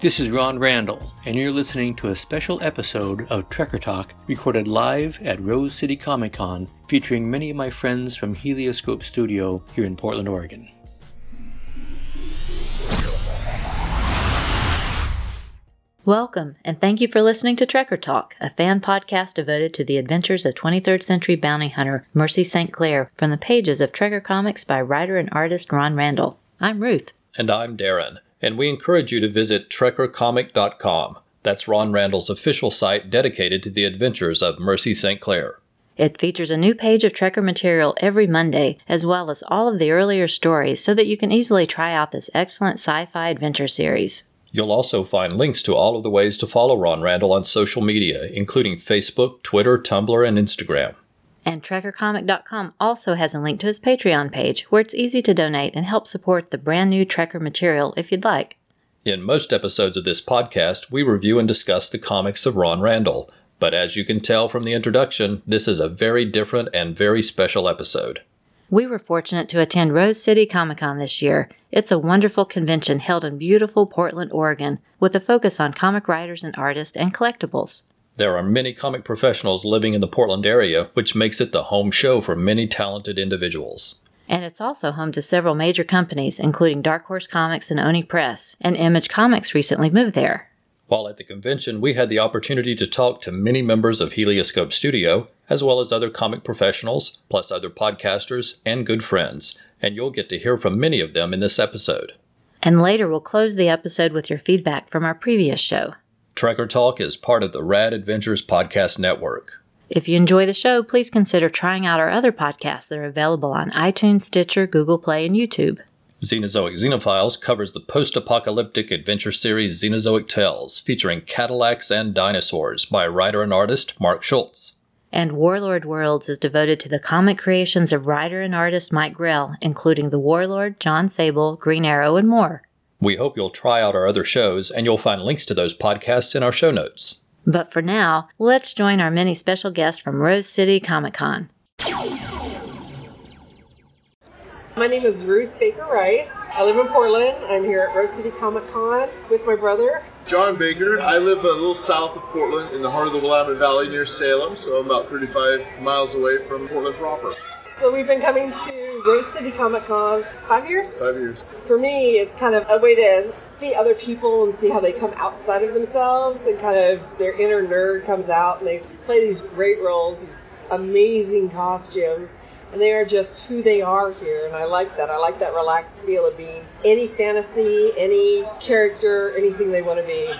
This is Ron Randall, and you're listening to a special episode of Trekker Talk recorded live at Rose City Comic Con featuring many of my friends from Helioscope Studio here in Portland, Oregon. Welcome, and thank you for listening to Trekker Talk, a fan podcast devoted to the adventures of 23rd century bounty hunter Mercy St. Clair from the pages of Trekker Comics by writer and artist Ron Randall. I'm Ruth. And I'm Darren and we encourage you to visit trekkercomic.com. That's Ron Randall's official site dedicated to the adventures of Mercy St. Clair. It features a new page of Trekker material every Monday, as well as all of the earlier stories, so that you can easily try out this excellent sci fi adventure series. You'll also find links to all of the ways to follow Ron Randall on social media, including Facebook, Twitter, Tumblr, and Instagram. And TrekkerComic.com also has a link to his Patreon page where it's easy to donate and help support the brand new Trekker material if you'd like. In most episodes of this podcast, we review and discuss the comics of Ron Randall. But as you can tell from the introduction, this is a very different and very special episode. We were fortunate to attend Rose City Comic Con this year. It's a wonderful convention held in beautiful Portland, Oregon, with a focus on comic writers and artists and collectibles. There are many comic professionals living in the Portland area, which makes it the home show for many talented individuals. And it's also home to several major companies, including Dark Horse Comics and Oni Press, and Image Comics recently moved there. While at the convention, we had the opportunity to talk to many members of Helioscope Studio, as well as other comic professionals, plus other podcasters and good friends, and you'll get to hear from many of them in this episode. And later, we'll close the episode with your feedback from our previous show. Trekker Talk is part of the Rad Adventures Podcast Network. If you enjoy the show, please consider trying out our other podcasts that are available on iTunes, Stitcher, Google Play, and YouTube. Xenozoic Xenophiles covers the post apocalyptic adventure series Xenozoic Tales, featuring Cadillacs and dinosaurs by writer and artist Mark Schultz. And Warlord Worlds is devoted to the comic creations of writer and artist Mike Grell, including The Warlord, Jon Sable, Green Arrow, and more. We hope you'll try out our other shows, and you'll find links to those podcasts in our show notes. But for now, let's join our many special guests from Rose City Comic Con. My name is Ruth Baker Rice. I live in Portland. I'm here at Rose City Comic Con with my brother. John Baker. I live a little south of Portland in the heart of the Willamette Valley near Salem, so I'm about 35 miles away from Portland proper. So we've been coming to Rose City Comic Con five years? Five years. For me, it's kind of a way to see other people and see how they come outside of themselves and kind of their inner nerd comes out and they play these great roles, these amazing costumes. And they are just who they are here, and I like that. I like that relaxed feel of being any fantasy, any character, anything they want to be.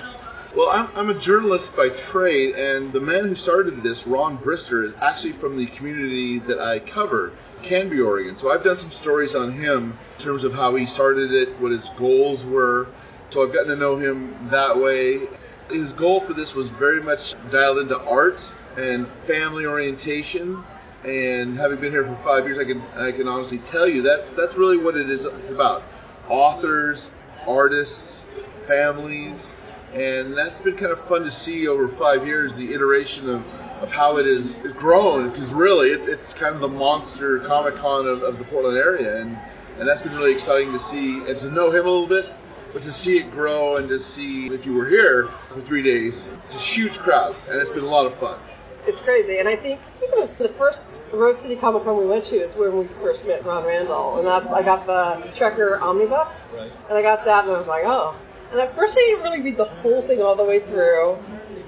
Well, I'm, I'm, a journalist by trade, and the man who started this, Ron Brister, is actually from the community that I cover, Canby, Oregon. So I've done some stories on him in terms of how he started it, what his goals were. So I've gotten to know him that way. His goal for this was very much dialed into art and family orientation. And having been here for five years, I can I can honestly tell you that's that's really what it is. It's about authors, artists, families, and that's been kind of fun to see over five years the iteration of, of how it has grown because really it's, it's kind of the monster comic con of, of the portland area and, and that's been really exciting to see and to know him a little bit but to see it grow and to see if you were here for three days it's huge crowds and it's been a lot of fun it's crazy. And I think, I think it was the first Rose City Comic Con we went to is when we first met Ron Randall. And that's, I got the Trekker Omnibus. Right. And I got that and I was like, oh, and at first I didn't really read the whole thing all the way through.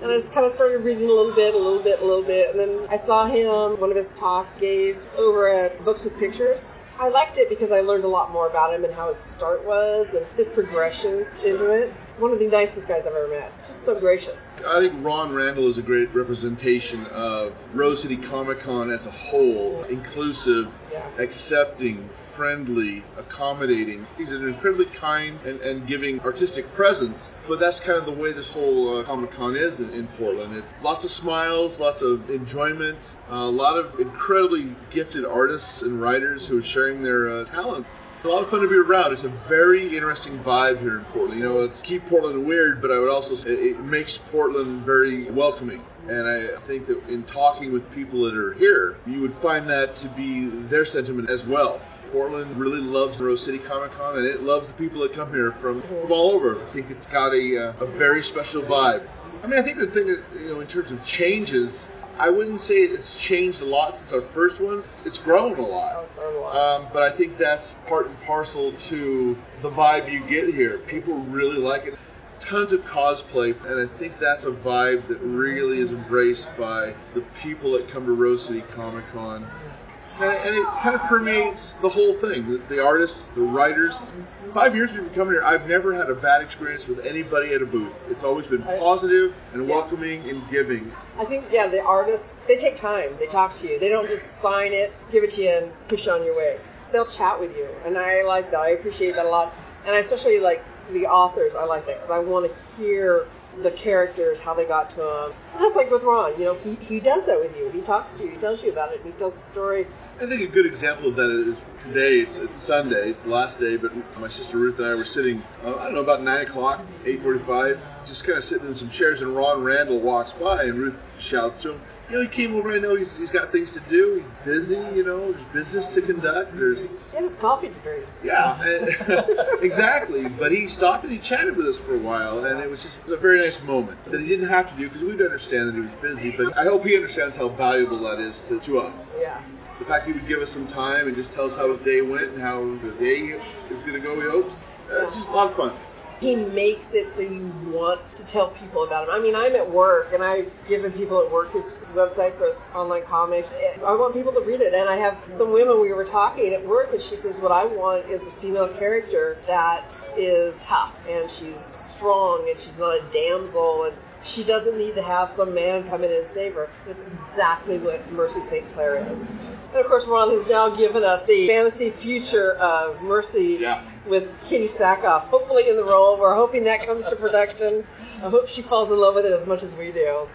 And I just kind of started reading a little bit, a little bit, a little bit. And then I saw him, one of his talks gave over at Books with Pictures. I liked it because I learned a lot more about him and how his start was and his progression into it. One of the nicest guys I've ever met. Just so gracious. I think Ron Randall is a great representation of Rose City Comic Con as a whole, inclusive, yeah. accepting, friendly, accommodating. He's an incredibly kind and, and giving artistic presence, but that's kind of the way this whole uh, Comic Con is in, in Portland. It's lots of smiles, lots of enjoyment, uh, a lot of incredibly gifted artists and writers who are sharing their uh, talent. It's a lot of fun to be around. It's a very interesting vibe here in Portland. You know, it's keep Portland weird, but I would also say it makes Portland very welcoming. And I think that in talking with people that are here, you would find that to be their sentiment as well Portland really loves Rose City Comic Con, and it loves the people that come here from, from all over. I think it's got a, uh, a very special vibe. I mean, I think the thing that, you know, in terms of changes, I wouldn't say it's changed a lot since our first one. It's, it's grown a lot. Um, but I think that's part and parcel to the vibe you get here. People really like it. Tons of cosplay, and I think that's a vibe that really is embraced by the people that come to Rose City Comic Con and it, kind of permeates the whole thing. The, the, artists, the writers. Five years we've been coming here, I've never had a bad experience with anybody at a booth. It's always been positive and Yeah. welcoming and giving. I think, yeah, the artists, they take time. They talk to you. They don't just sign it, give it to you, and push you on your way. They'll chat with you. And I like that. I appreciate that a lot. And I especially like the authors. I like that because I want to hear the characters, how they got to them. And that's like with Ron. You know, he, he does that with you. He talks to you. He tells you about it. And he tells the story. I think a good example of that is today. It's, it's Sunday. It's the last day, but my sister Ruth and I were sitting. Uh, I don't know about nine o'clock, eight forty-five, just kind of sitting in some chairs, and Ron Randall walks by, and Ruth shouts to him. You know, he came over. I know he's, he's got things to do. He's busy. You know, there's business to conduct. There's He has coffee to drink. yeah, and- exactly. But he stopped and he chatted with us for a while, and it was just a very nice moment that he didn't have to do because we'd understand that he was busy. But I hope he understands how valuable that is to, to us. Yeah. The fact he would give us some time and just tell us how his day went and how the day is going to go. He hopes. Uh, it's just a lot of fun. He makes it so you want to tell people about him. I mean, I'm at work and I've given people at work his, website for his online comic. I want people to read it. And I have some women, we were talking at work, and she says, What I want is a female character that is tough and she's strong and she's not a damsel and she doesn't need to have some man come in and save her. That's exactly what Mercy St. Clair is. And of course, Ron has now given us the fantasy future of Mercy Yeah. With Kitty Sackhoff, hopefully in the role. We're hoping that comes to production. I hope she falls in love with it as much as we do.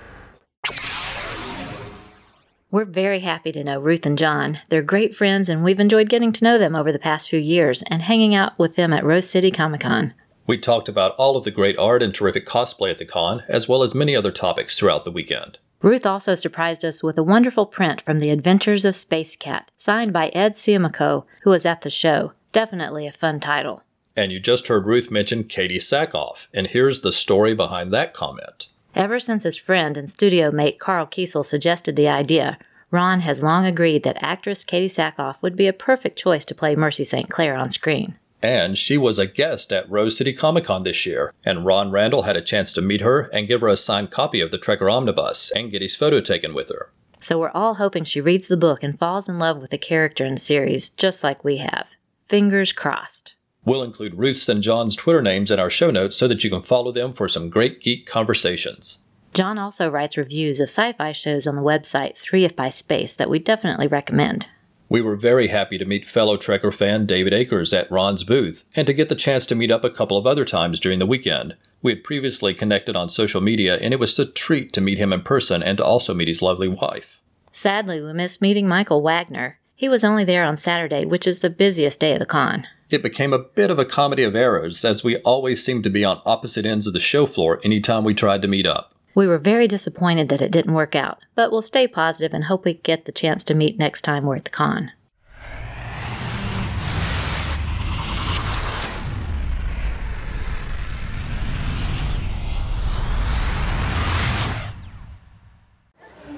We're very happy to know Ruth and John. They're great friends, and we've enjoyed getting to know them over the past few years and hanging out with them at Rose City Comic Con. We talked about all of the great art and terrific cosplay at the con, as well as many other topics throughout the weekend. Ruth also surprised us with a wonderful print from The Adventures of Space Cat, signed by Ed Siamico, who was at the show. Definitely a fun title. And you just heard Ruth mention Katee Sackhoff, and here's the story behind that comment. Ever since his friend and studio mate Karl Kesel suggested the idea, Ron has long agreed that actress Katee Sackhoff would be a perfect choice to play Mercy St. Clair on screen. And she was a guest at Rose City Comic Con this year, and Ron Randall had a chance to meet her and give her a signed copy of the Trekker Omnibus and get his photo taken with her. So we're all hoping she reads the book and falls in love with the character and series, just like we have. Fingers crossed. We'll include Ruth's and John's Twitter names in our show notes so that you can follow them for some great geek conversations. John also writes reviews of sci fi shows on the website 3If by Space that we definitely recommend. We were very happy to meet fellow Trekker fan David Akers at Ron's booth and to get the chance to meet up a couple of other times during the weekend. We had previously connected on social media, and it was a treat to meet him in person and to also meet his lovely wife. Sadly, we missed meeting Michael Wagner. He was only there on Saturday, which is the busiest day of the con. It became a bit of a comedy of errors, as we always seemed to be on opposite ends of the show floor anytime we tried to meet up. We were very disappointed that it didn't work out, but we'll stay positive and hope we get the chance to meet next time we're at the con.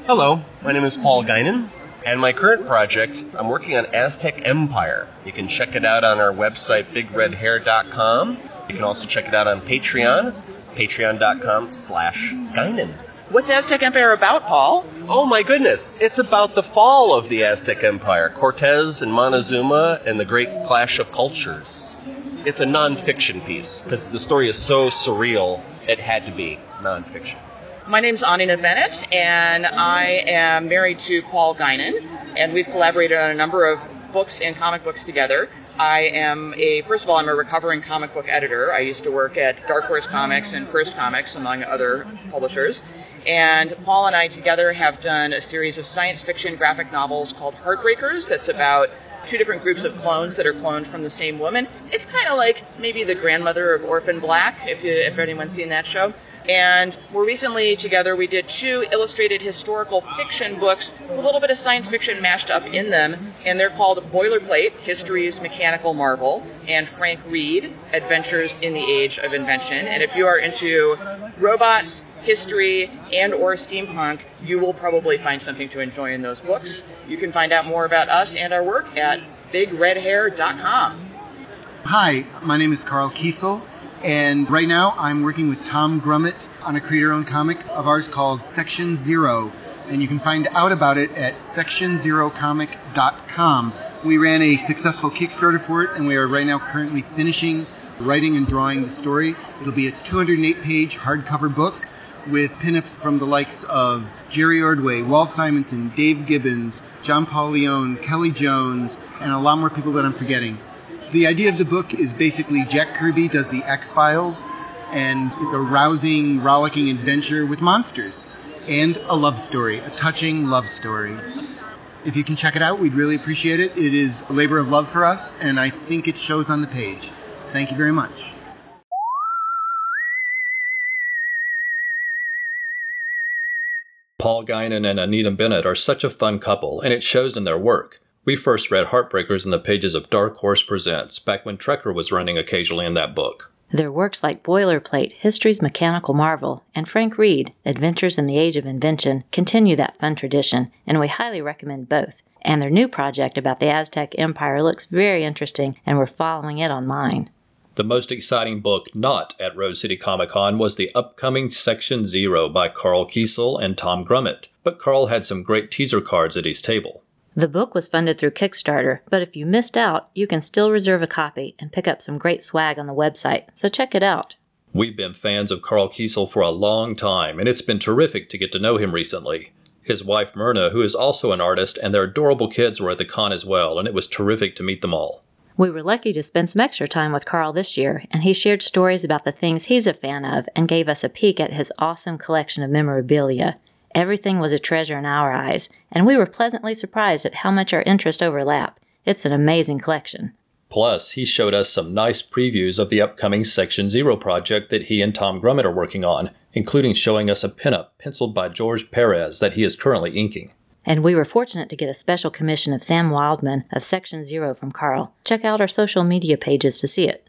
Hello, my name is Paul Guinan, and my current project, I'm working on Aztec Empire. You can check it out on our website, bigredhair.com. You can also check it out on Patreon, patreon.com slash Guinan. What's Aztec Empire about, Paul? Oh my goodness, it's about the fall of the Aztec Empire, Cortez and Montezuma, and the great clash of cultures. It's a non-fiction piece, because the story is so surreal, it had to be non-fiction. My name's Anina Bennett, and I am married to Paul Guinan, and we've collaborated on a number of books and comic books together. I am a, first of all, I'm a recovering comic book editor. I used to work at Dark Horse Comics and First Comics, among other publishers. And Paul and I together have done a series of science fiction graphic novels called Heartbreakers that's about two different groups of clones that are cloned from the same woman. It's kind of like maybe the grandmother of Orphan Black, if, you, if anyone's seen that show. And more recently, together, we did two illustrated historical fiction books with a little bit of science fiction mashed up in them. And they're called Boilerplate History's Mechanical Marvel and Frank Reade Adventures in the Age of Invention. And if you are into robots, history, and or steampunk, you will probably find something to enjoy in those books. You can find out more about us and our work at bigredhair.com. Hi, my name is Karl Kesel, and right now I'm working with Tom Grummett on a creator-owned comic of ours called Section Zero, and you can find out about it at sectionzerocomic.com. We ran a successful Kickstarter for it, and we are right now currently finishing writing and drawing the story. It'll be a 208-page hardcover book with pinups from the likes of Jerry Ordway, Walt Simonson, Dave Gibbons, John Paul Leon, Kelly Jones, and a lot more people that I'm forgetting. The idea of the book is basically Jack Kirby does the X Files, and it's a rousing, rollicking adventure with monsters and a love story, a touching love story. If you can check it out, we'd really appreciate it. It is a labor of love for us, and I think it shows on the page. Thank you very much. Paul Guinan and Anina Bennett are such a fun couple, and it shows in their work. We first read Heartbreakers in the pages of Dark Horse Presents back when Trekker was running occasionally in that book. Their works like Boilerplate, History's Mechanical Marvel, and Frank Reade, Adventures in the Age of Invention, continue that fun tradition, and we highly recommend both. And their new project about the Aztec Empire looks very interesting, and we're following it online. The most exciting book not at Rose City Comic Con was the upcoming Section Zero by Karl Kesel and Tom Grummett, but Carl had some great teaser cards at his table. The book was funded through Kickstarter, but if you missed out, you can still reserve a copy and pick up some great swag on the website, so check it out. We've been fans of Karl Kesel for a long time, and it's been terrific to get to know him recently. His wife Myrna, who is also an artist, and their adorable kids were at the con as well, and it was terrific to meet them all. We were lucky to spend some extra time with Carl this year, and he shared stories about the things he's a fan of and gave us a peek at his awesome collection of memorabilia. Everything was a treasure in our eyes, and we were pleasantly surprised at how much our interests overlap. It's an amazing collection. Plus, he showed us some nice previews of the upcoming Section Zero project that he and Tom Grummett are working on, including showing us a pinup penciled by George Perez that he is currently inking. And we were fortunate to get a special commission of Sam Wildman of Section Zero from Carl. Check out our social media pages to see it.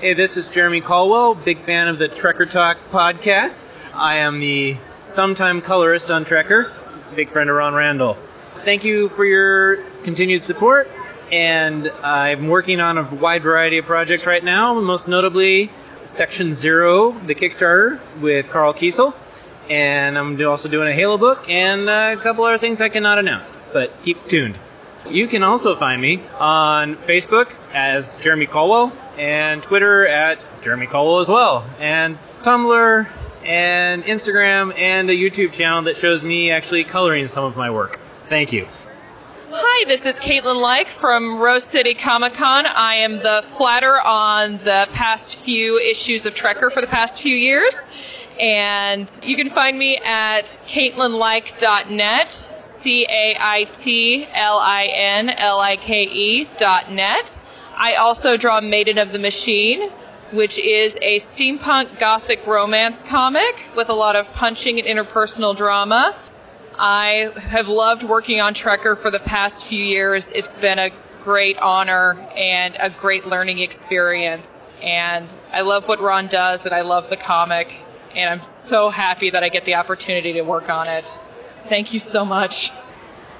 Hey, this is Jeremy Colwell, big fan of the Trekker Talk podcast. I am the sometime colorist on Trekker, big friend of Ron Randall. Thank you for your continued support, and I'm working on a wide variety of projects right now, most notably Section Zero, the Kickstarter with Karl Kesel. And I'm also doing a Halo book and a couple other things I cannot announce, but keep tuned. You can also find me on Facebook as Jeremy Colwell and Twitter at Jeremy Colwell as well, and Tumblr and Instagram and a YouTube channel that shows me actually coloring some of my work. Thank you. Hi, this is Caitlin Like from Rose City Comic Con. I am the flatter on the past few issues of Trekker for the past few years. And you can find me at caitlinlike.net, C A I T L I N L I K E dot net. I also draw Maiden of the Machine, which is a steampunk gothic romance comic with a lot of punching and interpersonal drama. I have loved working on Trekker for the past few years. It's been a great honor and a great learning experience. And I love what Ron does, and I love the comic. And I'm so happy that I get the opportunity to work on it. Thank you so much.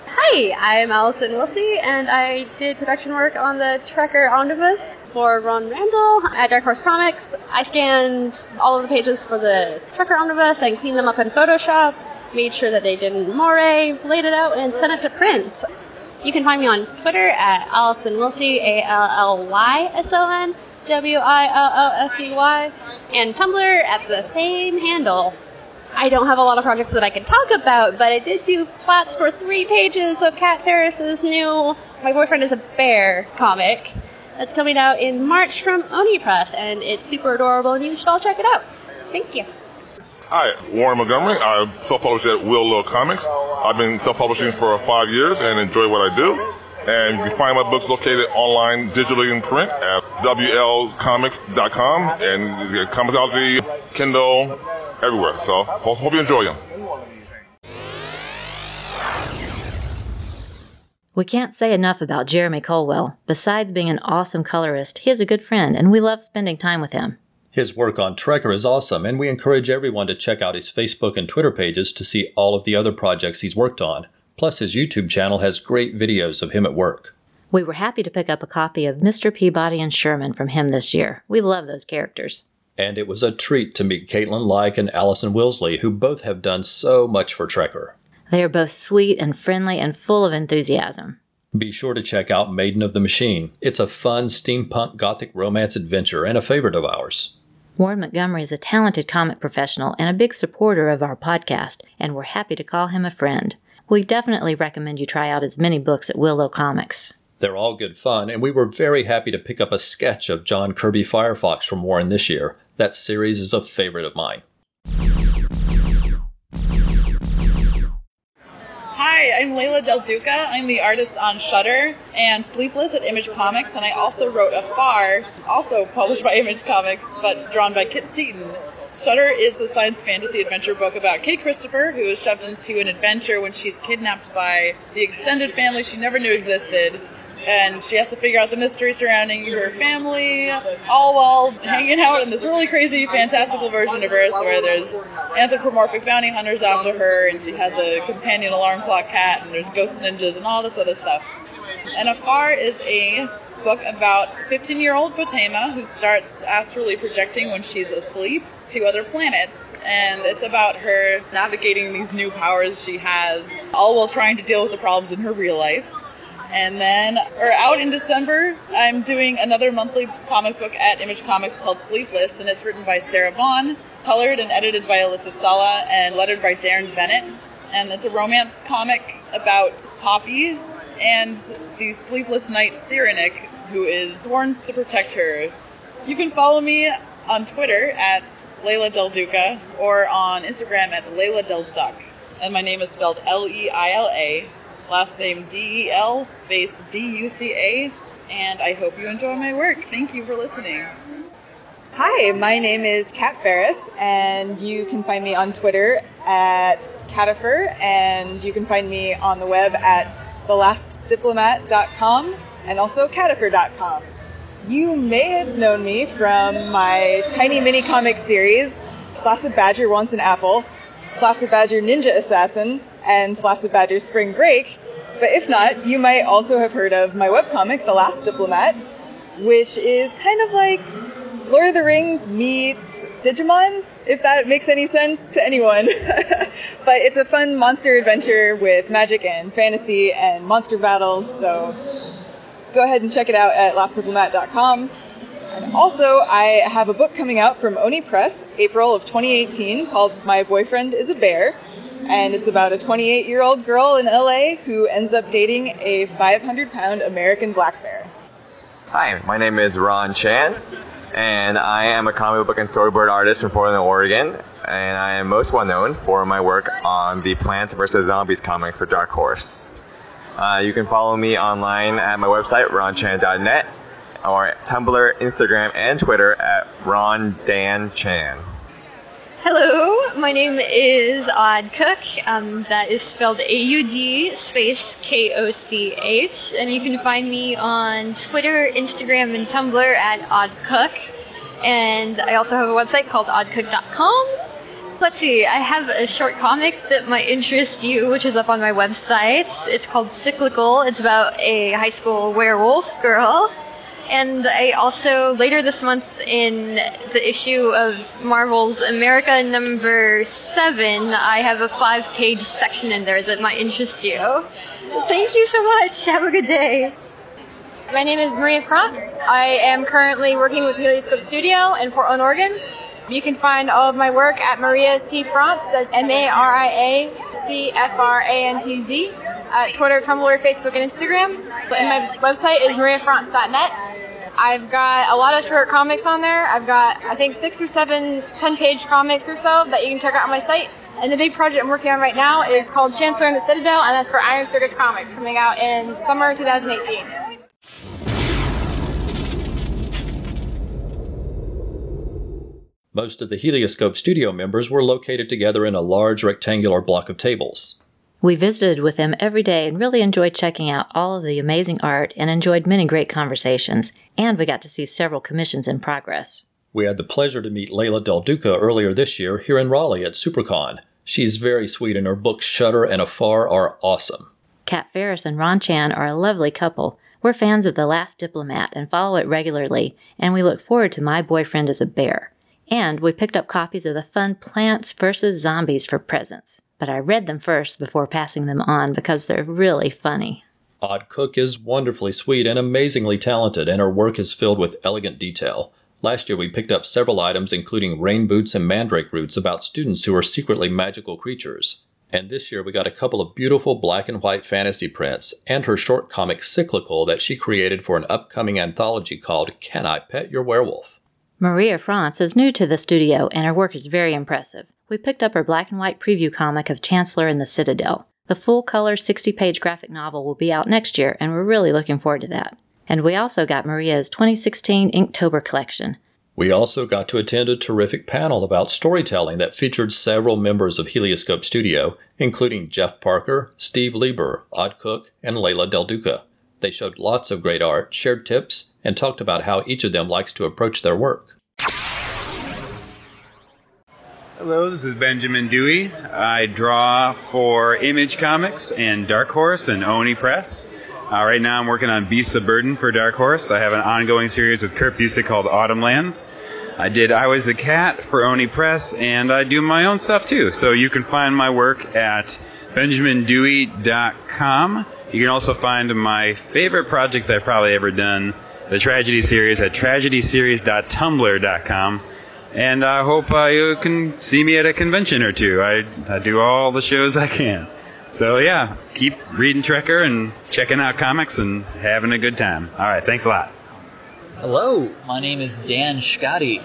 Hi, I'm Allyson Willsey, and I did production work on the Trekker Omnibus for Ron Randall at Dark Horse Comics. I scanned all of the pages for the Trekker Omnibus and cleaned them up in Photoshop made sure that they didn't moire, laid it out, and sent it to print. You can find me on Twitter at Allyson Willsey, A L L Y S O N W I L L S E Y, and Tumblr at the same handle. I don't have a lot of projects that I can talk about, but I did do plots for three pages of Cat Farris's new My Boyfriend is a Bear comic that's coming out in March from Oni Press, and it's super adorable, and you should all check it out. Thank you. Hi, Warren Montgomery. I self-publish at Will Little Comics. I've been self-publishing for five years and enjoy what I do. And you can find my books located online, digitally in print at WLComics.com. And comes out the Kindle everywhere. So hope, hope you enjoy them. We can't say enough about Jeremy Colwell. Besides being an awesome colorist, he is a good friend, and we love spending time with him. His work on Trekker is awesome, and we encourage everyone to check out his Facebook and Twitter pages to see all of the other projects he's worked on. Plus, his YouTube channel has great videos of him at work. We were happy to pick up a copy of Mr. Peabody and Sherman from him this year. We love those characters. And it was a treat to meet Caitlin Like and Allyson Willsey, who both have done so much for Trekker. They are both sweet and friendly and full of enthusiasm. Be sure to check out Maiden of the Machine. It's a fun steampunk gothic romance adventure and a favorite of ours. Warren Montgomery is a talented comic professional and a big supporter of our podcast, and we're happy to call him a friend. We definitely recommend you try out his many books at Willow Comics. They're all good fun, and we were very happy to pick up a sketch of John Kirby Firefox from Warren this year. That series is a favorite of mine. Hi, I'm Leila Del Duca. I'm the artist on Shutter and Sleepless at Image Comics, and I also wrote Afar, also published by Image Comics, but drawn by Kit Seaton. Shutter is a science fantasy adventure book about Kate Christopher, who is shoved into an adventure when she's kidnapped by the extended family she never knew existed. And she has to figure out the mystery surrounding her family, all while hanging out in this really crazy, fantastical version of Earth where there's anthropomorphic bounty hunters after her, and she has a companion alarm clock cat, and there's ghost ninjas, and all this other stuff. And Afar is a book about 15 year old Boetema who starts astrally projecting when she's asleep to other planets. And it's about her navigating these new powers she has, all while trying to deal with the problems in her real life. And then, or out in December, I'm doing another monthly comic book at Image Comics called Sleepless, and it's written by Sarah Vaughn, colored and edited by Alissa Sallah, and lettered by Deron Bennett. And it's a romance comic about Poppy and the sleepless knight Cyrenic, who is sworn to protect her. You can follow me on Twitter at Leila Del Duca or on Instagram at Leila Del Duck. And my name is spelled L E I L A, last name D E L space D U C A. And I hope you enjoy my work. Thank you for listening. Hi, my name is Cat Farris, and you can find me on Twitter at Catifer, and you can find me on the web at thelastdiplomat.com and also catifer.com. You may have known me from my tiny mini comic series, Flaccid Badger Wants an Apple, Flaccid Badger Ninja Assassin, and Flaccid Badger Spring Break. But if not, you might also have heard of my webcomic, The Last Diplomat, which is kind of like Lord of the Rings meets Digimon, if that makes any sense to anyone. but it's a fun monster adventure with magic and fantasy and monster battles, so go ahead and check it out at lastdiplomat.com. And also, I have a book coming out from Oni Press, April of 2018, called My Boyfriend is a Bear. And it's about a 28 year old girl in LA who ends up dating a 500 pound American black bear. Hi, my name is Ron Chan, and I am a comic book and storyboard artist from Portland, Oregon. And I am most well known for my work on the Plants vs. Zombies comic for Dark Horse. Uh, you can follow me online at my website, ronchan.net, or Tumblr, Instagram, and Twitter at rondanchan. Hello, my name is Aud Koch. Um, that is spelled A-U-D space K-O-C-H, and you can find me on Twitter, Instagram, and Tumblr at Aud Koch. And I also have a website called audkoch.com. Let's see, I have a short comic that might interest you, which is up on my website. It's called Cyclical. It's about a high school werewolf girl. And I also, later this month in the issue of Marvel's America number 7, I have a five page section in there that might interest you. Thank you so much. Have a good day. My name is Maria Frantz. I am currently working with Helioscope Studio in Portland, Oregon. You can find all of my work at Maria C. Frantz, that's M-A-R-I-A C-F-R-A-N-T-Z, at Twitter, Tumblr, Facebook, and Instagram. And my website is mariafrantz.net. I've got a lot of short comics on there. I've got, I think, six or seven 10 page comics or so that you can check out on my site. And the big project I'm working on right now is called Chancellor and the Citadel, and that's for Iron Circus Comics, coming out in summer 2018. Most of the Helioscope studio members were located together in a large rectangular block of tables. We visited with them every day and really enjoyed checking out all of the amazing art and enjoyed many great conversations, and we got to see several commissions in progress. We had the pleasure to meet Leila Del Duca earlier this year here in Raleigh at SuperCon. She's very sweet, and her books Shutter and Afar are awesome. Cat Farris and Ron Chan are a lovely couple. We're fans of The Last Diplomat and follow it regularly, and we look forward to My Boyfriend is a Bear. And we picked up copies of the fun Plants vs. Zombies for presents. But I read them first before passing them on because they're really funny. Aud Koch is wonderfully sweet and amazingly talented, and her work is filled with elegant detail. Last year, we picked up several items, including rain boots and mandrake roots, about students who are secretly magical creatures. And this year, we got a couple of beautiful black and white fantasy prints, and her short comic Cyclical that she created for an upcoming anthology called Can I Pet Your Werewolf? Maria Frantz is new to the studio, and her work is very impressive. We picked up our black and white preview comic of Chancellor and the Citadel. The full color 60 page graphic novel will be out next year, and we're really looking forward to that. And we also got Maria's 2016 Inktober collection. We also got to attend a terrific panel about storytelling that featured several members of Helioscope Studio, including Jeff Parker, Steve Lieber, Aud Koch, and Leila Del Duca. They showed lots of great art, shared tips, and talked about how each of them likes to approach their work. Hello, this is Benjamin Dewey. I draw for Image Comics and Dark Horse and Oni Press. Uh, right now I'm working on Beasts of Burden for Dark Horse. I have an ongoing series with Kurt Busiek called Autumn Lands. I did I Was the Cat for Oni Press, and I do my own stuff too. So you can find my work at benjamindewey.com. You can also find my favorite project I've probably ever done, the Tragedy Series, at tragedyseries.tumblr.com. And I hope uh, you can see me at a convention or two. I, I do all the shows I can. So yeah, keep reading Trekker and checking out comics and having a good time. All right, thanks a lot. Hello, my name is Dan Schkade.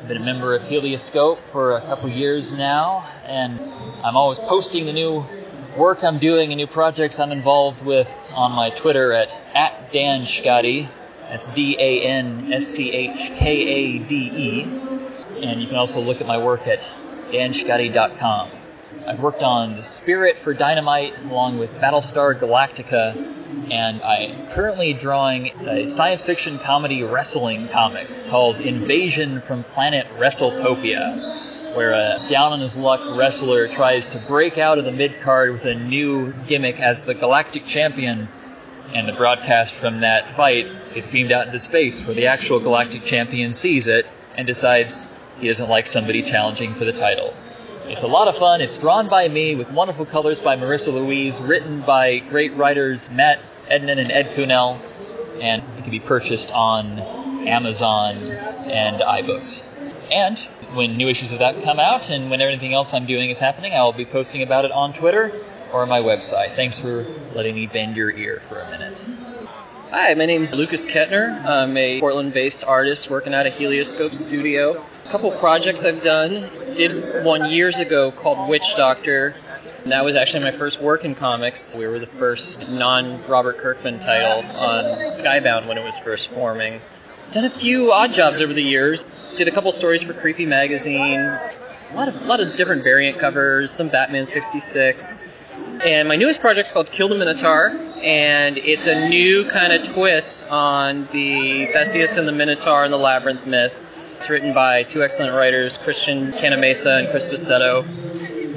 I've been a member of Helioscope for a couple years now, and I'm always posting the new work I'm doing and new projects I'm involved with on my Twitter at, at Dan Schkade. That's D A N S C H K A D E. And you can also look at my work at danschkade.com. I've worked on The Spirit for Dynamite along with Battlestar Galactica, and I'm currently drawing a science fiction comedy wrestling comic called Invasion from Planet WrestleTopia, where a down on his luck wrestler tries to break out of the mid card with a new gimmick as the Galactic Champion, and the broadcast from that fight gets beamed out into space, where the actual Galactic Champion sees it and decides he doesn't like somebody challenging for the title. It's a lot of fun. It's drawn by me with wonderful colors by Marissa Louise, written by great writers Matt Entin and Ed Kuehnel, and it can be purchased on Amazon and iBooks. And when new issues of that come out and when everything else I'm doing is happening, I'll be posting about it on Twitter or on my website. Thanks for letting me bend your ear for a minute. Hi, my name is Lukas Ketner. I'm a Portland based artist working out of Helioscope Studio. A couple projects I've done. Did one years ago called Witch Doctor. That was actually my first work in comics. We were the first non Robert Kirkman title on Skybound when it was first forming. Done a few odd jobs over the years. Did a couple stories for Creepy Magazine. A lot of, a lot of different variant covers, some Batman 66. And my newest project is called Kill the Minotaur, and it's a new kind of twist on the Theseus and the Minotaur and the Labyrinth myth. It's written by two excellent writers, Christian Cantamessa and Chris Pasetto.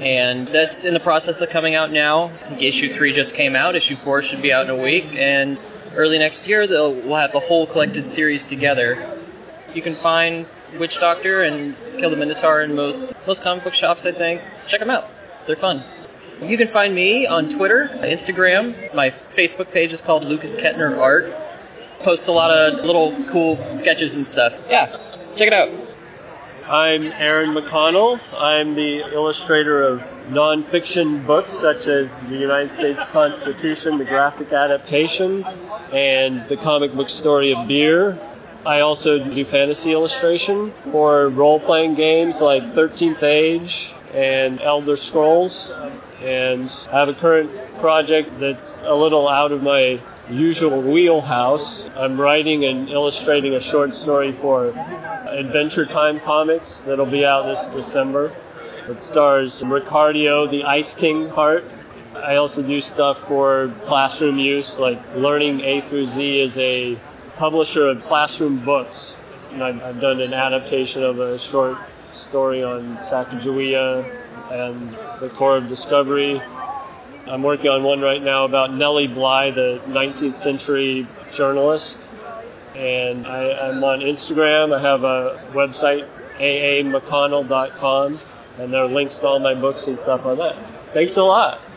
And that's in the process of coming out now. I think issue three just came out. Issue four should be out in a week. And early next year, they'll, we'll have the whole collected series together. You can find Witch Doctor and Kill the Minotaur in most, most comic book shops, I think. Check them out. They're fun. You can find me on Twitter, Instagram. My Facebook page is called Lukas Ketner Art. Posts a lot of little cool sketches and stuff. Yeah, check it out. I'm Aaron McConnell. I'm the illustrator of nonfiction books such as the United States Constitution, the graphic adaptation, and the comic book story of beer. I also do fantasy illustration for role playing games like 13th Age and Elder Scrolls. And I have a current project that's a little out of my usual wheelhouse. I'm writing and illustrating a short story for Adventure Time Comics that'll be out this December. It stars Ricardio, the Ice King part. I also do stuff for classroom use, like learning A through Z is a publisher of classroom books. And I've, I've done an adaptation of a short story on Sacagawea and the Corps of Discovery. I'm working on one right now about Nellie Bly, the 19th century journalist. And I, I'm on Instagram. I have a website, aamcconnell.com, and there are links to all my books and stuff on that. Thanks a lot.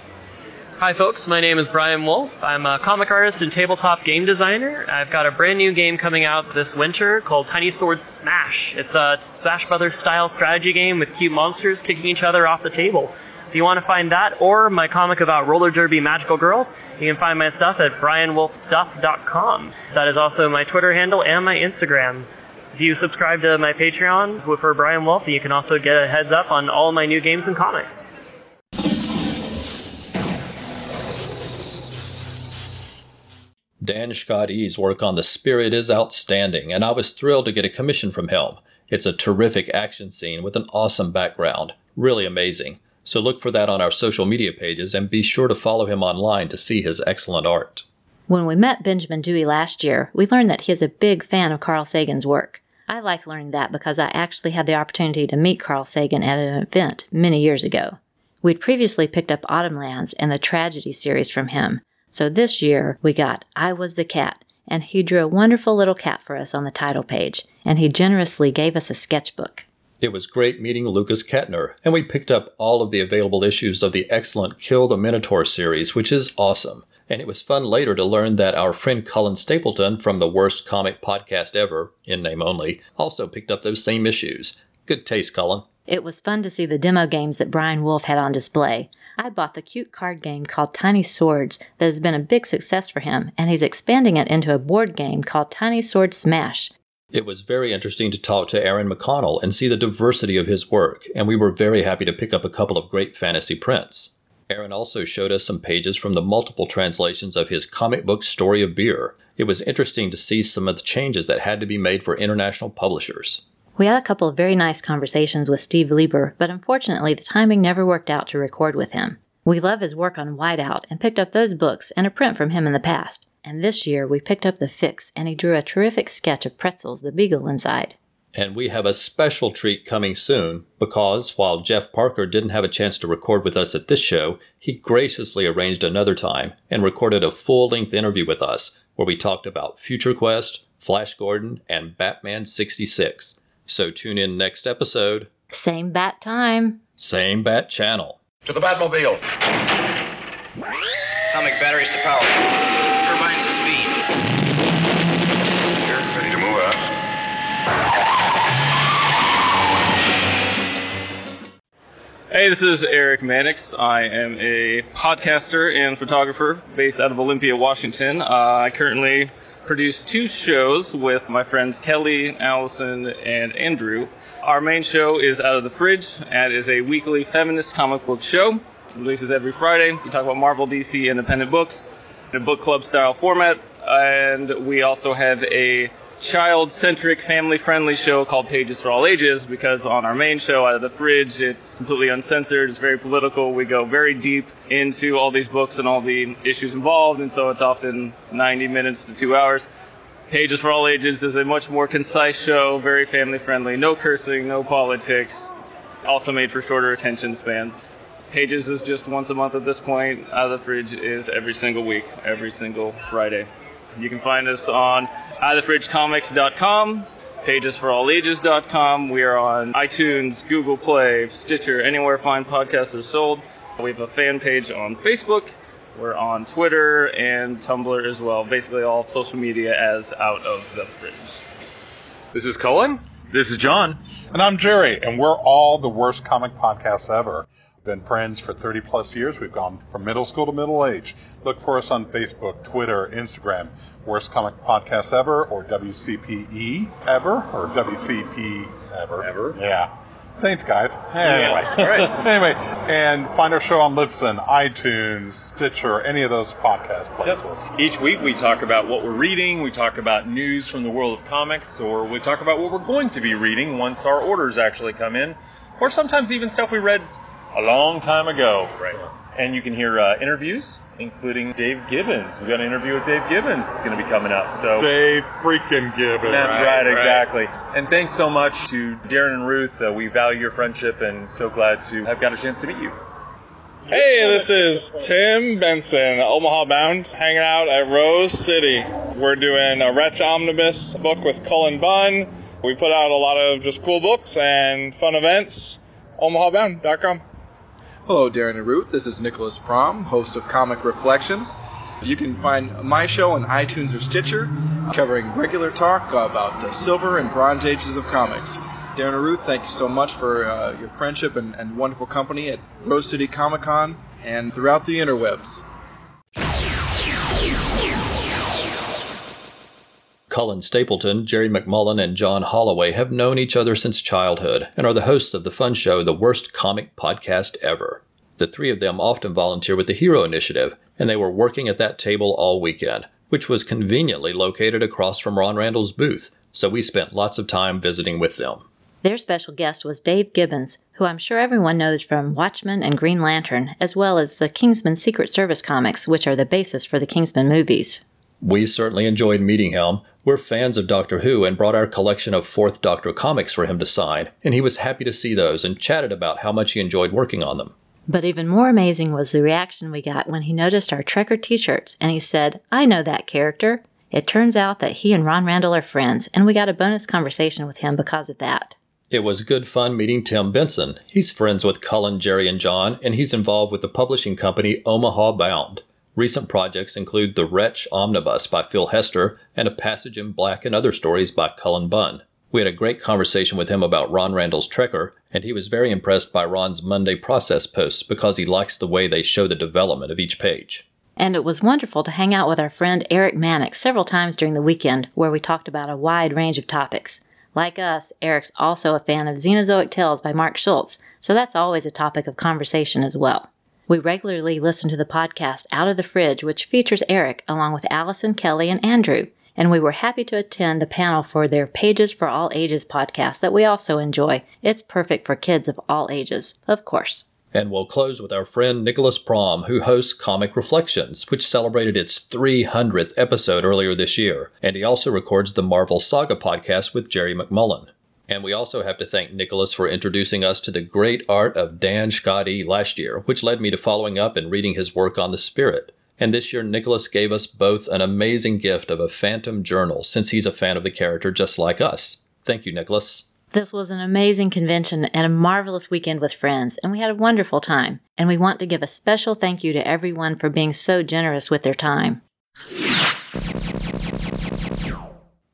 Hi, folks. My name is Brian Wolf. I'm a comic artist and tabletop game designer. I've got a brand new game coming out this winter called Tiny Sword Smash. It's a Smash Brothers style strategy game with cute monsters kicking each other off the table. If you want to find that or my comic about roller derby magical girls, you can find my stuff at brianwolfstuff.com. That is also my Twitter handle and my Instagram. If you subscribe to my Patreon for Brian Wolf, you can also get a heads up on all my new games and comics. Dan Schkade's work on The Spirit is outstanding, and I was thrilled to get a commission from him. It's a terrific action scene with an awesome background. Really amazing. So look for that on our social media pages and be sure to follow him online to see his excellent art. When we met Benjamin Dewey last year, we learned that he is a big fan of Carl Sagan's work. I like learning that because I actually had the opportunity to meet Carl Sagan at an event many years ago. We'd previously picked up Autumnlands and the Tragedy series from him, so this year we got I Was the Cat, and he drew a wonderful little cat for us on the title page, and he generously gave us a sketchbook. It was great meeting Lukas Ketner, and we picked up all of the available issues of the excellent Kill the Minotaur series, which is awesome. And it was fun later to learn that our friend Cullen Stapleton from the Worst Comic Podcast Ever, in name only, also picked up those same issues. Good taste, Cullen. It was fun to see the demo games that Brian Wolf had on display. I bought the cute card game called Tiny Swords that has been a big success for him, and he's expanding it into a board game called Tiny Sword Smash. It was very interesting to talk to Aaron McConnell and see the diversity of his work, and we were very happy to pick up a couple of great fantasy prints. Aaron also showed us some pages from the multiple translations of his comic book Story of Beer. It was interesting to see some of the changes that had to be made for international publishers. We had a couple of very nice conversations with Steve Lieber, but unfortunately the timing never worked out to record with him. We love his work on Whiteout and picked up those books and a print from him in the past. And this year we picked up the fix and he drew a terrific sketch of Pretzels, the beagle inside. And we have a special treat coming soon because while Jeff Parker didn't have a chance to record with us at this show, he graciously arranged another time and recorded a full length interview with us where we talked about Future Quest, Flash Gordon, and Batman 66. So tune in next episode. Same bat time. Same bat channel. To the Batmobile. Atomic batteries to power. Turbines to speed. Here, ready to move out. Hey, this is Eric Mannix. I am a podcaster and photographer based out of Olympia, Washington. Uh, I currently produce two shows with my friends Kelly, Allison, and Andrew. Our main show is Out of the Fridge, and is a weekly feminist comic book show. It releases every Friday. We talk about Marvel, DC, independent books in a book club style format, and we also have a child-centric, family-friendly show called Pages for All Ages because on our main show, Out of the Fridge, it's completely uncensored, it's very political, we go very deep into all these books and all the issues involved, and so it's often 90 minutes to two hours. Pages for All Ages is a much more concise show, very family-friendly, no cursing, no politics, also made for shorter attention spans. Pages is just once a month at this point. Out of the Fridge is every single week, every single Friday. You can find us on outofthefridgecomics.com, pagesforallages.com. We are on iTunes, Google Play, Stitcher, anywhere fine podcasts are sold. We have a fan page on Facebook. We're on Twitter and Tumblr as well. Basically, all social media as Out of the Fridge. This is Cullen. This is John. And I'm Jerry, and we're all the worst comic podcasts ever. Been friends for 30 plus years. We've gone from middle school to middle age. Look for us on Facebook, Twitter, Instagram, Worst Comic Podcast Ever, or WCPE Ever, or WCP Ever. Ever. Yeah. Thanks, guys. Anyway. Yeah. All right. anyway, and find our show on Libsyn, iTunes, Stitcher, any of those podcast places. Each week we talk about what we're reading, we talk about news from the world of comics, or we talk about what we're going to be reading once our orders actually come in, or sometimes even stuff we read a long time ago. Right. And you can hear uh, interviews, including Dave Gibbons. We've got an interview with Dave Gibbons that's going to be coming up. So Dave freaking Gibbons. That's Right, right, right. exactly. And thanks so much to Darren and Ruth. Uh, we value your friendship and so glad to have got a chance to meet you. Hey, this is Tim Benson, Omaha bound, hanging out at Rose City. We're doing a Wretch Omnibus book with Cullen Bunn. We put out a lot of just cool books and fun events. OmahaBound.com. Hello, Darren and. This is Nicholas Prom, host of Comic Reflections. You can find my show on iTunes or Stitcher, covering regular talk about the silver and bronze ages of comics. Darren and thank you so much for uh, your friendship and, and wonderful company at Rose City Comic Con and throughout the interwebs. Cullen Stapleton, Jerry McMullen, and John Holloway have known each other since childhood and are the hosts of the fun show The Worst Comic Podcast Ever. The three of them often volunteer with the Hero Initiative, and they were working at that table all weekend, which was conveniently located across from Ron Randall's booth, so we spent lots of time visiting with them. Their special guest was Dave Gibbons, who I'm sure everyone knows from Watchmen and Green Lantern, as well as the Kingsman Secret Service comics, which are the basis for the Kingsman movies. We certainly enjoyed meeting him. We're fans of Doctor Who and brought our collection of Fourth Doctor comics for him to sign, and he was happy to see those and chatted about how much he enjoyed working on them. But even more amazing was the reaction we got when he noticed our Trekker t shirts and he said, I know that character. It turns out that he and Ron Randall are friends, and we got a bonus conversation with him because of that. It was good fun meeting Tim Benson. He's friends with Cullen, Jerry, and John, and he's involved with the publishing company Omaha Bound. Recent projects include The Wretch Omnibus by Phil Hester and A Passage in Black and Other Stories by Cullen Bunn. We had a great conversation with him about Ron Randall's Trekker, and he was very impressed by Ron's Monday process posts because he likes the way they show the development of each page. And it was wonderful to hang out with our friend Eric Manick several times during the weekend, where we talked about a wide range of topics. Like us, Eric's also a fan of Xenozoic Tales by Mark Schultz, so that's always a topic of conversation as well. We regularly listen to the podcast Out of the Fridge, which features Eric along with Allison, Kelly, and Andrew. And we were happy to attend the panel for their Pages for All Ages podcast that we also enjoy. It's perfect for kids of all ages, of course. And we'll close with our friend Nicholas Prom, who hosts Comic Reflections, which celebrated its 300th episode earlier this year. And he also records the Marvel Saga podcast with Jerry McMullen. And we also have to thank Nicholas for introducing us to the great art of Dan Schkade last year, which led me to following up and reading his work on the Spirit. And this year, Nicholas gave us both an amazing gift of a Phantom Journal, since he's a fan of the character just like us. Thank you, Nicholas. This was an amazing convention and a marvelous weekend with friends, and we had a wonderful time. And we want to give a special thank you to everyone for being so generous with their time.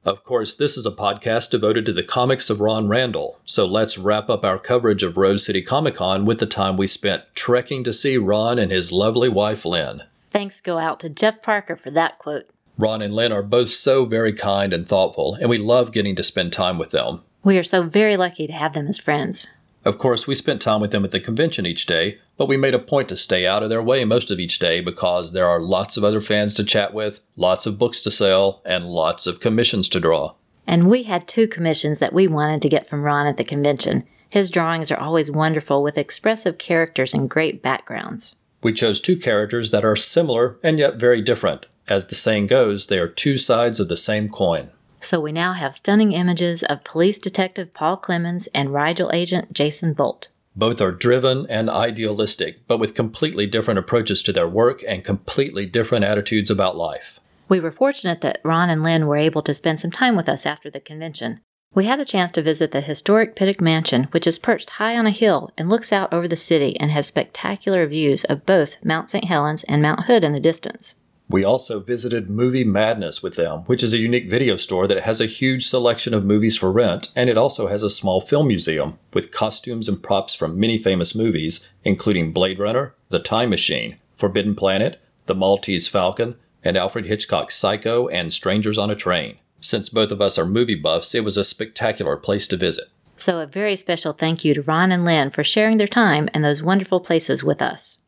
Of course, this is a podcast devoted to the comics of Ron Randall, so let's wrap up our coverage of Rose City Comic Con with the time we spent trekking to see Ron and his lovely wife Lynn. Thanks go out to Jeff Parker for that quote. Ron and Lynn are both so very kind and thoughtful, and we love getting to spend time with them. We are so very lucky to have them as friends. Of course, we spent time with them at the convention each day, but we made a point to stay out of their way most of each day because there are lots of other fans to chat with, lots of books to sell, and lots of commissions to draw. And we had two commissions that we wanted to get from Ron at the convention. His drawings are always wonderful with expressive characters and great backgrounds. We chose two characters that are similar and yet very different. As the saying goes, they are two sides of the same coin. So we now have stunning images of police detective Paul Clemens and Rigel agent Jason Bolt. Both are driven and idealistic, but with completely different approaches to their work and completely different attitudes about life. We were fortunate that Ron and Lynn were able to spend some time with us after the convention. We had a chance to visit the historic Pittock Mansion, which is perched high on a hill and looks out over the city and has spectacular views of both Mount St. Helens and Mount Hood in the distance. We also visited Movie Madness with them, which is a unique video store that has a huge selection of movies for rent, and it also has a small film museum with costumes and props from many famous movies, including Blade Runner, The Time Machine, Forbidden Planet, The Maltese Falcon, and Alfred Hitchcock's Psycho and Strangers on a Train. Since both of us are movie buffs, it was a spectacular place to visit. So, a very special thank you to Ron and Lynn for sharing their time and those wonderful places with us.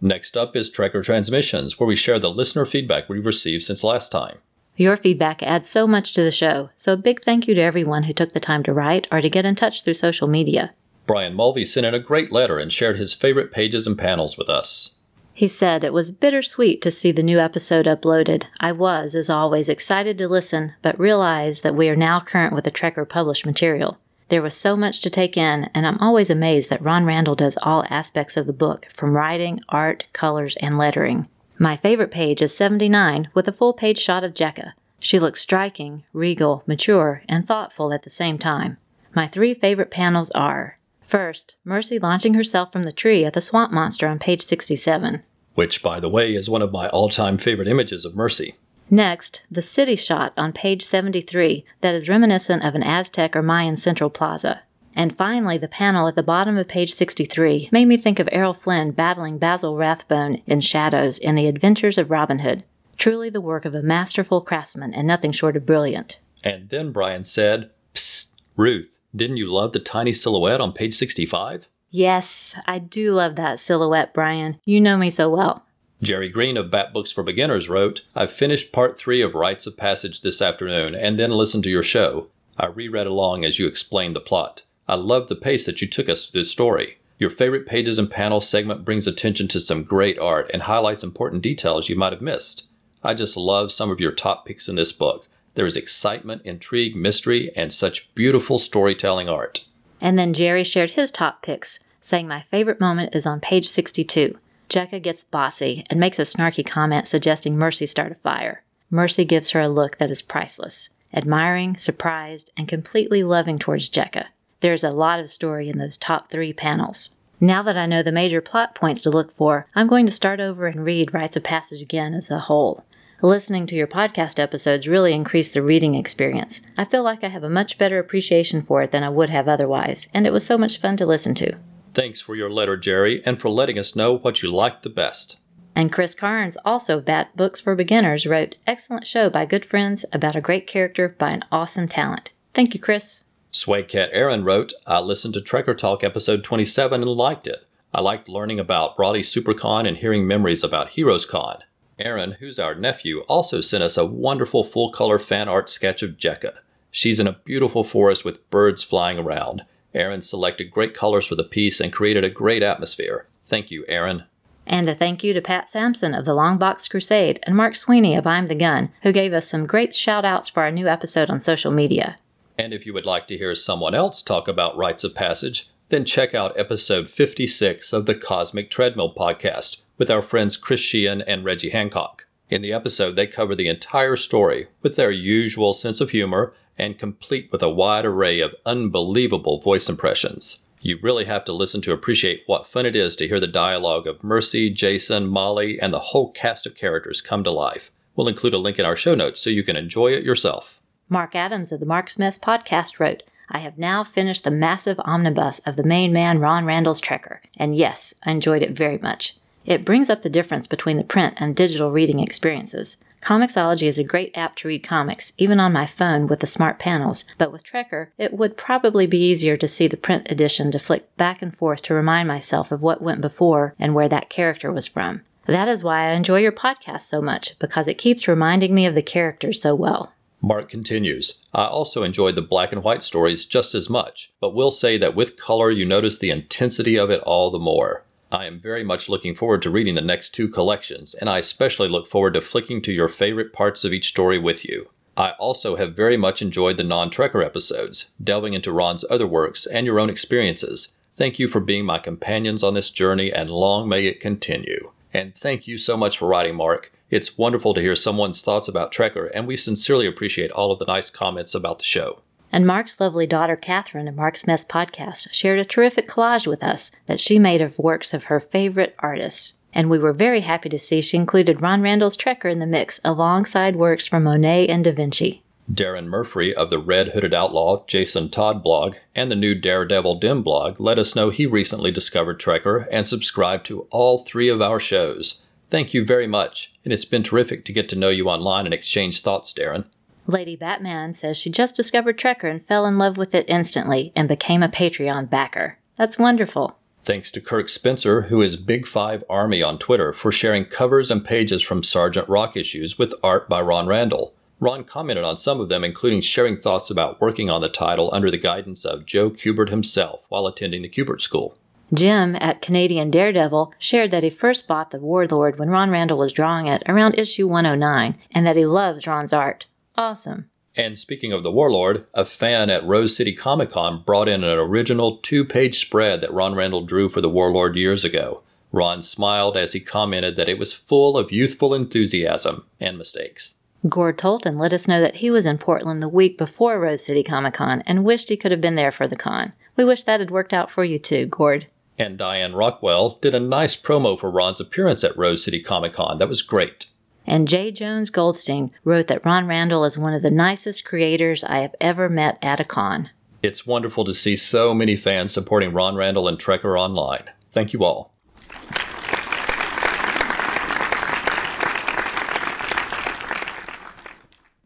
Next up is Trekker Transmissions, where we share the listener feedback we've received since last time. Your feedback adds so much to the show, so a big thank you to everyone who took the time to write or to get in touch through social media. Brian Mulvey sent in a great letter and shared his favorite pages and panels with us. He said it was bittersweet to see the new episode uploaded. I was, as always, excited to listen, but realized that we are now current with the Trekker published material. There was so much to take in, and I'm always amazed that Ron Randall does all aspects of the book, from writing, art, colors, and lettering. My favorite page is 79, with a full page shot of Jekka. She looks striking, regal, mature, and thoughtful at the same time. My three favorite panels are First, Mercy launching herself from the tree at the swamp monster on page 67. Which, by the way, is one of my all time favorite images of Mercy. Next, the city shot on page 73 that is reminiscent of an Aztec or Mayan central plaza. And finally, the panel at the bottom of page 63 made me think of Errol Flynn battling Basil Rathbone in Shadows in The Adventures of Robin Hood. Truly the work of a masterful craftsman and nothing short of brilliant. And then Brian said, Psst, Ruth, didn't you love the tiny silhouette on page 65? Yes, I do love that silhouette, Brian. You know me so well. Jerry Green of Bat Books for Beginners wrote, I've finished part three of Rites of Passage this afternoon and then listened to your show. I reread along as you explained the plot. I love the pace that you took us through the story. Your favorite pages and panels segment brings attention to some great art and highlights important details you might have missed. I just love some of your top picks in this book. There is excitement, intrigue, mystery, and such beautiful storytelling art. And then Jerry shared his top picks, saying my favorite moment is on page 62. Jekka gets bossy and makes a snarky comment suggesting Mercy start a fire. Mercy gives her a look that is priceless, admiring, surprised, and completely loving towards Jekka. There's a lot of story in those top three panels. Now that I know the major plot points to look for, I'm going to start over and read Rites of Passage again as a whole. Listening to your podcast episodes really increased the reading experience. I feel like I have a much better appreciation for it than I would have otherwise, and it was so much fun to listen to. Thanks for your letter, Jerry, and for letting us know what you liked the best. And Chris Carnes, also Bat Books for Beginners, wrote Excellent show by good friends about a great character by an awesome talent. Thank you, Chris. Swag Cat Aaron wrote, I listened to Trekker Talk episode 27 and liked it. I liked learning about Raleigh SuperCon and hearing memories about Heroes Con. Aaron, who's our nephew, also sent us a wonderful full color fan art sketch of Jekka. She's in a beautiful forest with birds flying around. Aaron selected great colors for the piece and created a great atmosphere. Thank you, Aaron. And a thank you to Pat Sampson of the Long Box Crusade and Mark Sweeney of I'm the Gun, who gave us some great shout outs for our new episode on social media. And if you would like to hear someone else talk about rites of passage, then check out episode 56 of the Cosmic Treadmill podcast with our friends Chris Sheehan and Reggie Hancock. In the episode, they cover the entire story with their usual sense of humor and complete with a wide array of unbelievable voice impressions. You really have to listen to appreciate what fun it is to hear the dialogue of Mercy, Jason, Molly, and the whole cast of characters come to life. We'll include a link in our show notes so you can enjoy it yourself. Mark Adams of the Mark's Mess podcast wrote, I have now finished the massive omnibus of the main man Ron Randall's Trekker, and yes, I enjoyed it very much. It brings up the difference between the print and digital reading experiences. Comixology is a great app to read comics, even on my phone with the smart panels, but with Trekker, it would probably be easier to see the print edition to flick back and forth to remind myself of what went before and where that character was from. That is why I enjoy your podcast so much, because it keeps reminding me of the characters so well. Mark continues, I also enjoyed the black and white stories just as much, but will say that with color you notice the intensity of it all the more. I am very much looking forward to reading the next two collections, and I especially look forward to flicking to your favorite parts of each story with you. I also have very much enjoyed the non Trekker episodes, delving into Ron's other works and your own experiences. Thank you for being my companions on this journey, and long may it continue. And thank you so much for writing, Mark. It's wonderful to hear someone's thoughts about Trekker, and we sincerely appreciate all of the nice comments about the show. And Mark's lovely daughter, Catherine, of Mark's Mess podcast, shared a terrific collage with us that she made of works of her favorite artists. And we were very happy to see she included Ron Randall's Trekker in the mix alongside works from Monet and Da Vinci. Darren Murphy of the Red Hooded Outlaw Jason Todd blog and the new Daredevil Dim blog let us know he recently discovered Trekker and subscribed to all three of our shows. Thank you very much, and it's been terrific to get to know you online and exchange thoughts, Darren. Lady Batman says she just discovered Trekker and fell in love with it instantly and became a Patreon backer. That's wonderful. Thanks to Kirk Spencer, who is Big Five Army on Twitter, for sharing covers and pages from Sergeant Rock issues with art by Ron Randall. Ron commented on some of them, including sharing thoughts about working on the title under the guidance of Joe Kubert himself while attending the Kubert School. Jim at Canadian Daredevil shared that he first bought The Warlord when Ron Randall was drawing it around issue 109 and that he loves Ron's art. Awesome. And speaking of the Warlord, a fan at Rose City Comic Con brought in an original two page spread that Ron Randall drew for the Warlord years ago. Ron smiled as he commented that it was full of youthful enthusiasm and mistakes. Gord Tolton let us know that he was in Portland the week before Rose City Comic Con and wished he could have been there for the con. We wish that had worked out for you too, Gord. And Diane Rockwell did a nice promo for Ron's appearance at Rose City Comic Con. That was great. And J. Jones Goldstein wrote that Ron Randall is one of the nicest creators I have ever met at a con. It's wonderful to see so many fans supporting Ron Randall and Trekker online. Thank you all.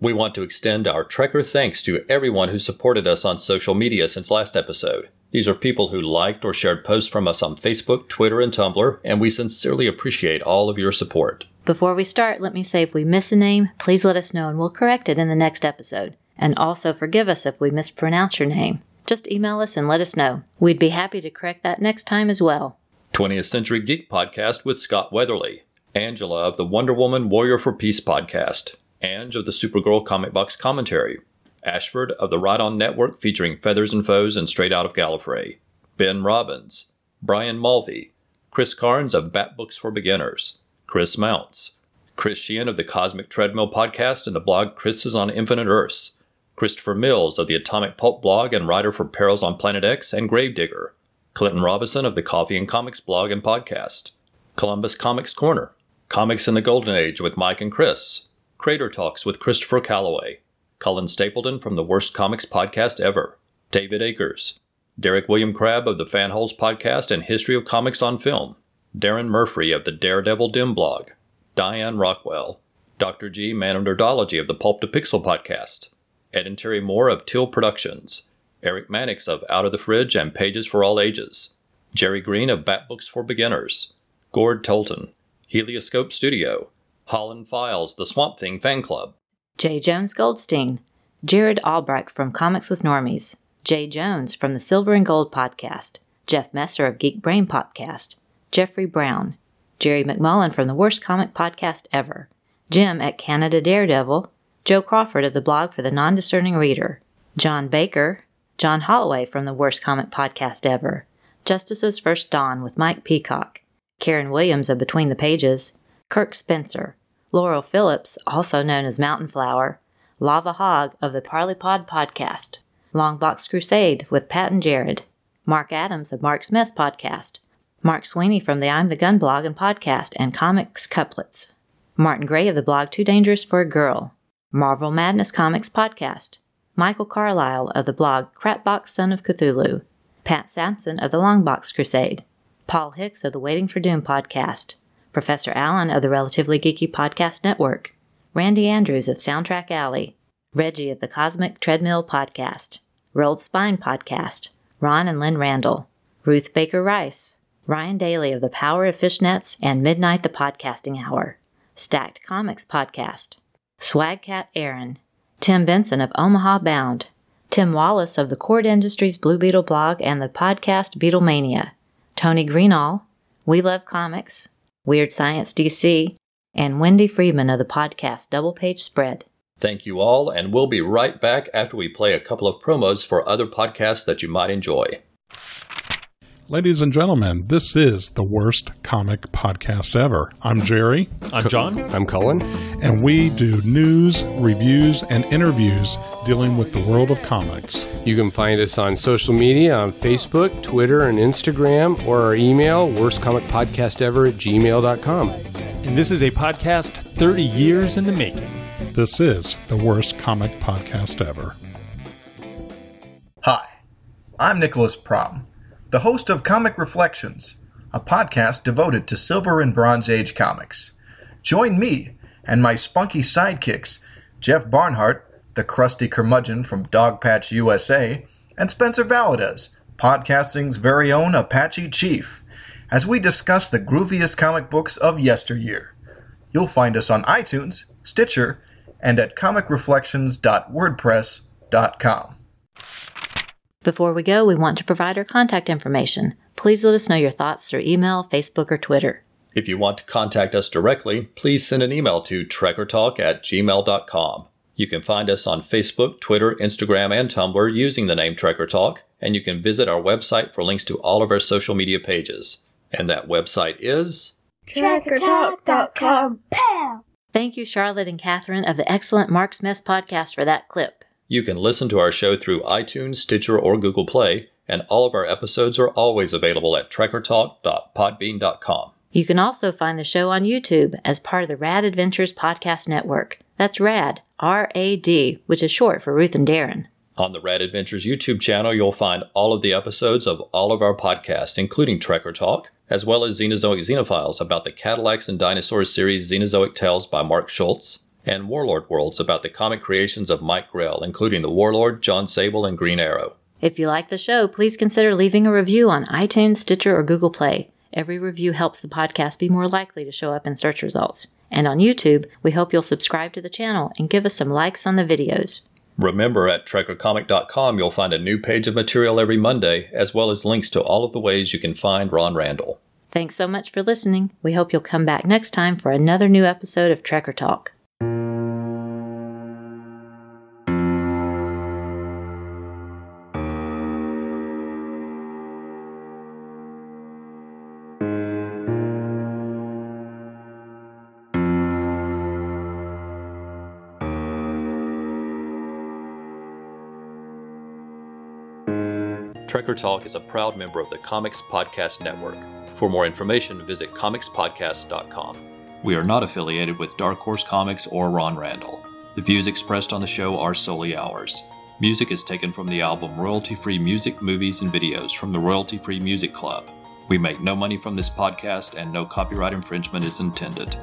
We want to extend our Trekker thanks to everyone who supported us on social media since last episode. These are people who liked or shared posts from us on Facebook, Twitter, and Tumblr, and we sincerely appreciate all of your support. Before we start, let me say if we miss a name, please let us know and we'll correct it in the next episode. And also forgive us if we mispronounce your name. Just email us and let us know. We'd be happy to correct that next time as well. 20th Century Geek Podcast with Scott Weatherly, Angela of the Wonder Woman Warrior for Peace podcast, Ange of the Supergirl Comic Box Commentary, Ashford of the Ride On Network featuring Feathers and Foes and Straight Out of Gallifrey, Ben Robbins, Brian Mulvey, Chris Carnes of Bat Books for Beginners, Chris Mounts, Chris Sheehan of the Cosmic Treadmill podcast and the blog Chris is on Infinite Earths, Christopher Mills of the Atomic Pulp blog and writer for Perils on Planet X and Gravedigger, Clinton Robinson of the Coffee and Comics blog and podcast, Columbus Comics Corner, Comics in the Golden Age with Mike and Chris, Crater Talks with Christopher Calloway, Cullen Stapleton from the Worst Comics Podcast Ever, David Akers, Derek William Crabb of the Fanholes Podcast and History of Comics on Film, Darren Murphy of the Daredevil Dim blog, Diane Rockwell, Dr. G. Manonderdology of the Pulp to Pixel Podcast, Ed and Terry Moore of Till Productions, Eric Mannix of Out of the Fridge and Pages for All Ages, Jerry Green of Bat Books for Beginners, Gord Tolton, Helioscope Studio, Holland Files, the Swamp Thing Fan Club, J. Jones Goldstein, Jared Albrecht from Comics with Normies, Jay Jones from the Silver and Gold podcast, Jeff Messer of Geek Brain Podcast, Jeffrey Brown, Jerry McMullen from the Worst Comic Podcast Ever, Jim at Canada Daredevil, Joe Crawford of the blog for the Non Discerning Reader, John Baker, John Holloway from the Worst Comic Podcast Ever, Justice's First Dawn with Mike Peacock, Karen Williams of Between the Pages, Kirk Spencer, Laurel Phillips, also known as Mountain Flower, Lava Hog of the Parley Pod Podcast, Longbox Crusade with Pat and Jared, Mark Adams of Mark's Mess Podcast, Mark Sweeney from the I'm the Gun blog and podcast and Comics Couplets, Martin Gray of the blog Too Dangerous for a Girl, Marvel Madness Comics Podcast, Michael Carlisle of the blog Crapbox Son of Cthulhu, Pat Sampson of the Longbox Crusade, Paul Hicks of the Waiting for Doom podcast, Professor Allen of the Relatively Geeky Podcast Network, Randy Andrews of Soundtrack Alley, Reggie of the Cosmic Treadmill Podcast, Rolled Spine Podcast, Ron and Lynn Randall, Ruth Baker Rice, Ryan Daly of the Power of Fishnets and Midnight the Podcasting Hour, Stacked Comics Podcast, Swagcat Aaron, Tim Benson of Omaha Bound, Tim Wallace of the Kord Industries Blue Beetle blog and the podcast Beatlemania, Tony Greenall, We Love Comics, Weird Science DC, and Wendy Friedman of the podcast Double Page Spread. Thank you all, and we'll be right back after we play a couple of promos for other podcasts that you might enjoy. Ladies and gentlemen, this is the worst comic podcast ever. I'm Jerry. I'm John. I'm Cullen. And we do news, reviews, and interviews dealing with the world of comics. You can find us on social media on Facebook, Twitter, and Instagram, or our email, worstcomicpodcastever at gmail.com. And this is a podcast 30 years in the making. This is the worst comic podcast ever. Hi, I'm Nicholas Prom, the host of Comic Reflections, a podcast devoted to Silver and Bronze Age comics. Join me and my spunky sidekicks, Jeff Barnhart, the crusty curmudgeon from Dogpatch USA, and Spencer Valadez, podcasting's very own Apache Chief, as we discuss the grooviest comic books of yesteryear. You'll find us on iTunes, Stitcher, and at comicreflections.wordpress.com. Before we go, we want to provide our contact information. Please let us know your thoughts through email, Facebook, or Twitter. If you want to contact us directly, please send an email to trekkertalk at gmail.com. You can find us on Facebook, Twitter, Instagram, and Tumblr using the name Trekker Talk, and you can visit our website for links to all of our social media pages. And that website is Trekkertalk.com. Thank you, Charlotte and Catherine of the excellent Mark's Mess podcast for that clip. You can listen to our show through iTunes, Stitcher, or Google Play, and all of our episodes are always available at trekkertalk.podbean.com. You can also find the show on YouTube as part of the Rad Adventures Podcast Network. That's RAD, R A D, which is short for Ruth and Darren. On the Rad Adventures YouTube channel, you'll find all of the episodes of all of our podcasts, including Trekker Talk, as well as Xenozoic Xenophiles about the Cadillacs and Dinosaurs series Xenozoic Tales by Mark Schultz, and Warlord Worlds about the comic creations of Mike Grell, including the Warlord, Jon Sable, and Green Arrow. If you like the show, please consider leaving a review on iTunes, Stitcher, or Google Play. Every review helps the podcast be more likely to show up in search results. And on YouTube, we hope you'll subscribe to the channel and give us some likes on the videos. Remember, at trekkercomic.com, you'll find a new page of material every Monday, as well as links to all of the ways you can find Ron Randall. Thanks so much for listening. We hope you'll come back next time for another new episode of Trekker Talk. Trekker Talk is a proud member of the Comics Podcast Network. For more information, visit comicspodcast.com. We are not affiliated with Dark Horse Comics or Ron Randall. The views expressed on the show are solely ours. Music is taken from the album Royalty Free Music, Movies, and Videos from the Royalty Free Music Club. We make no money from this podcast and no copyright infringement is intended.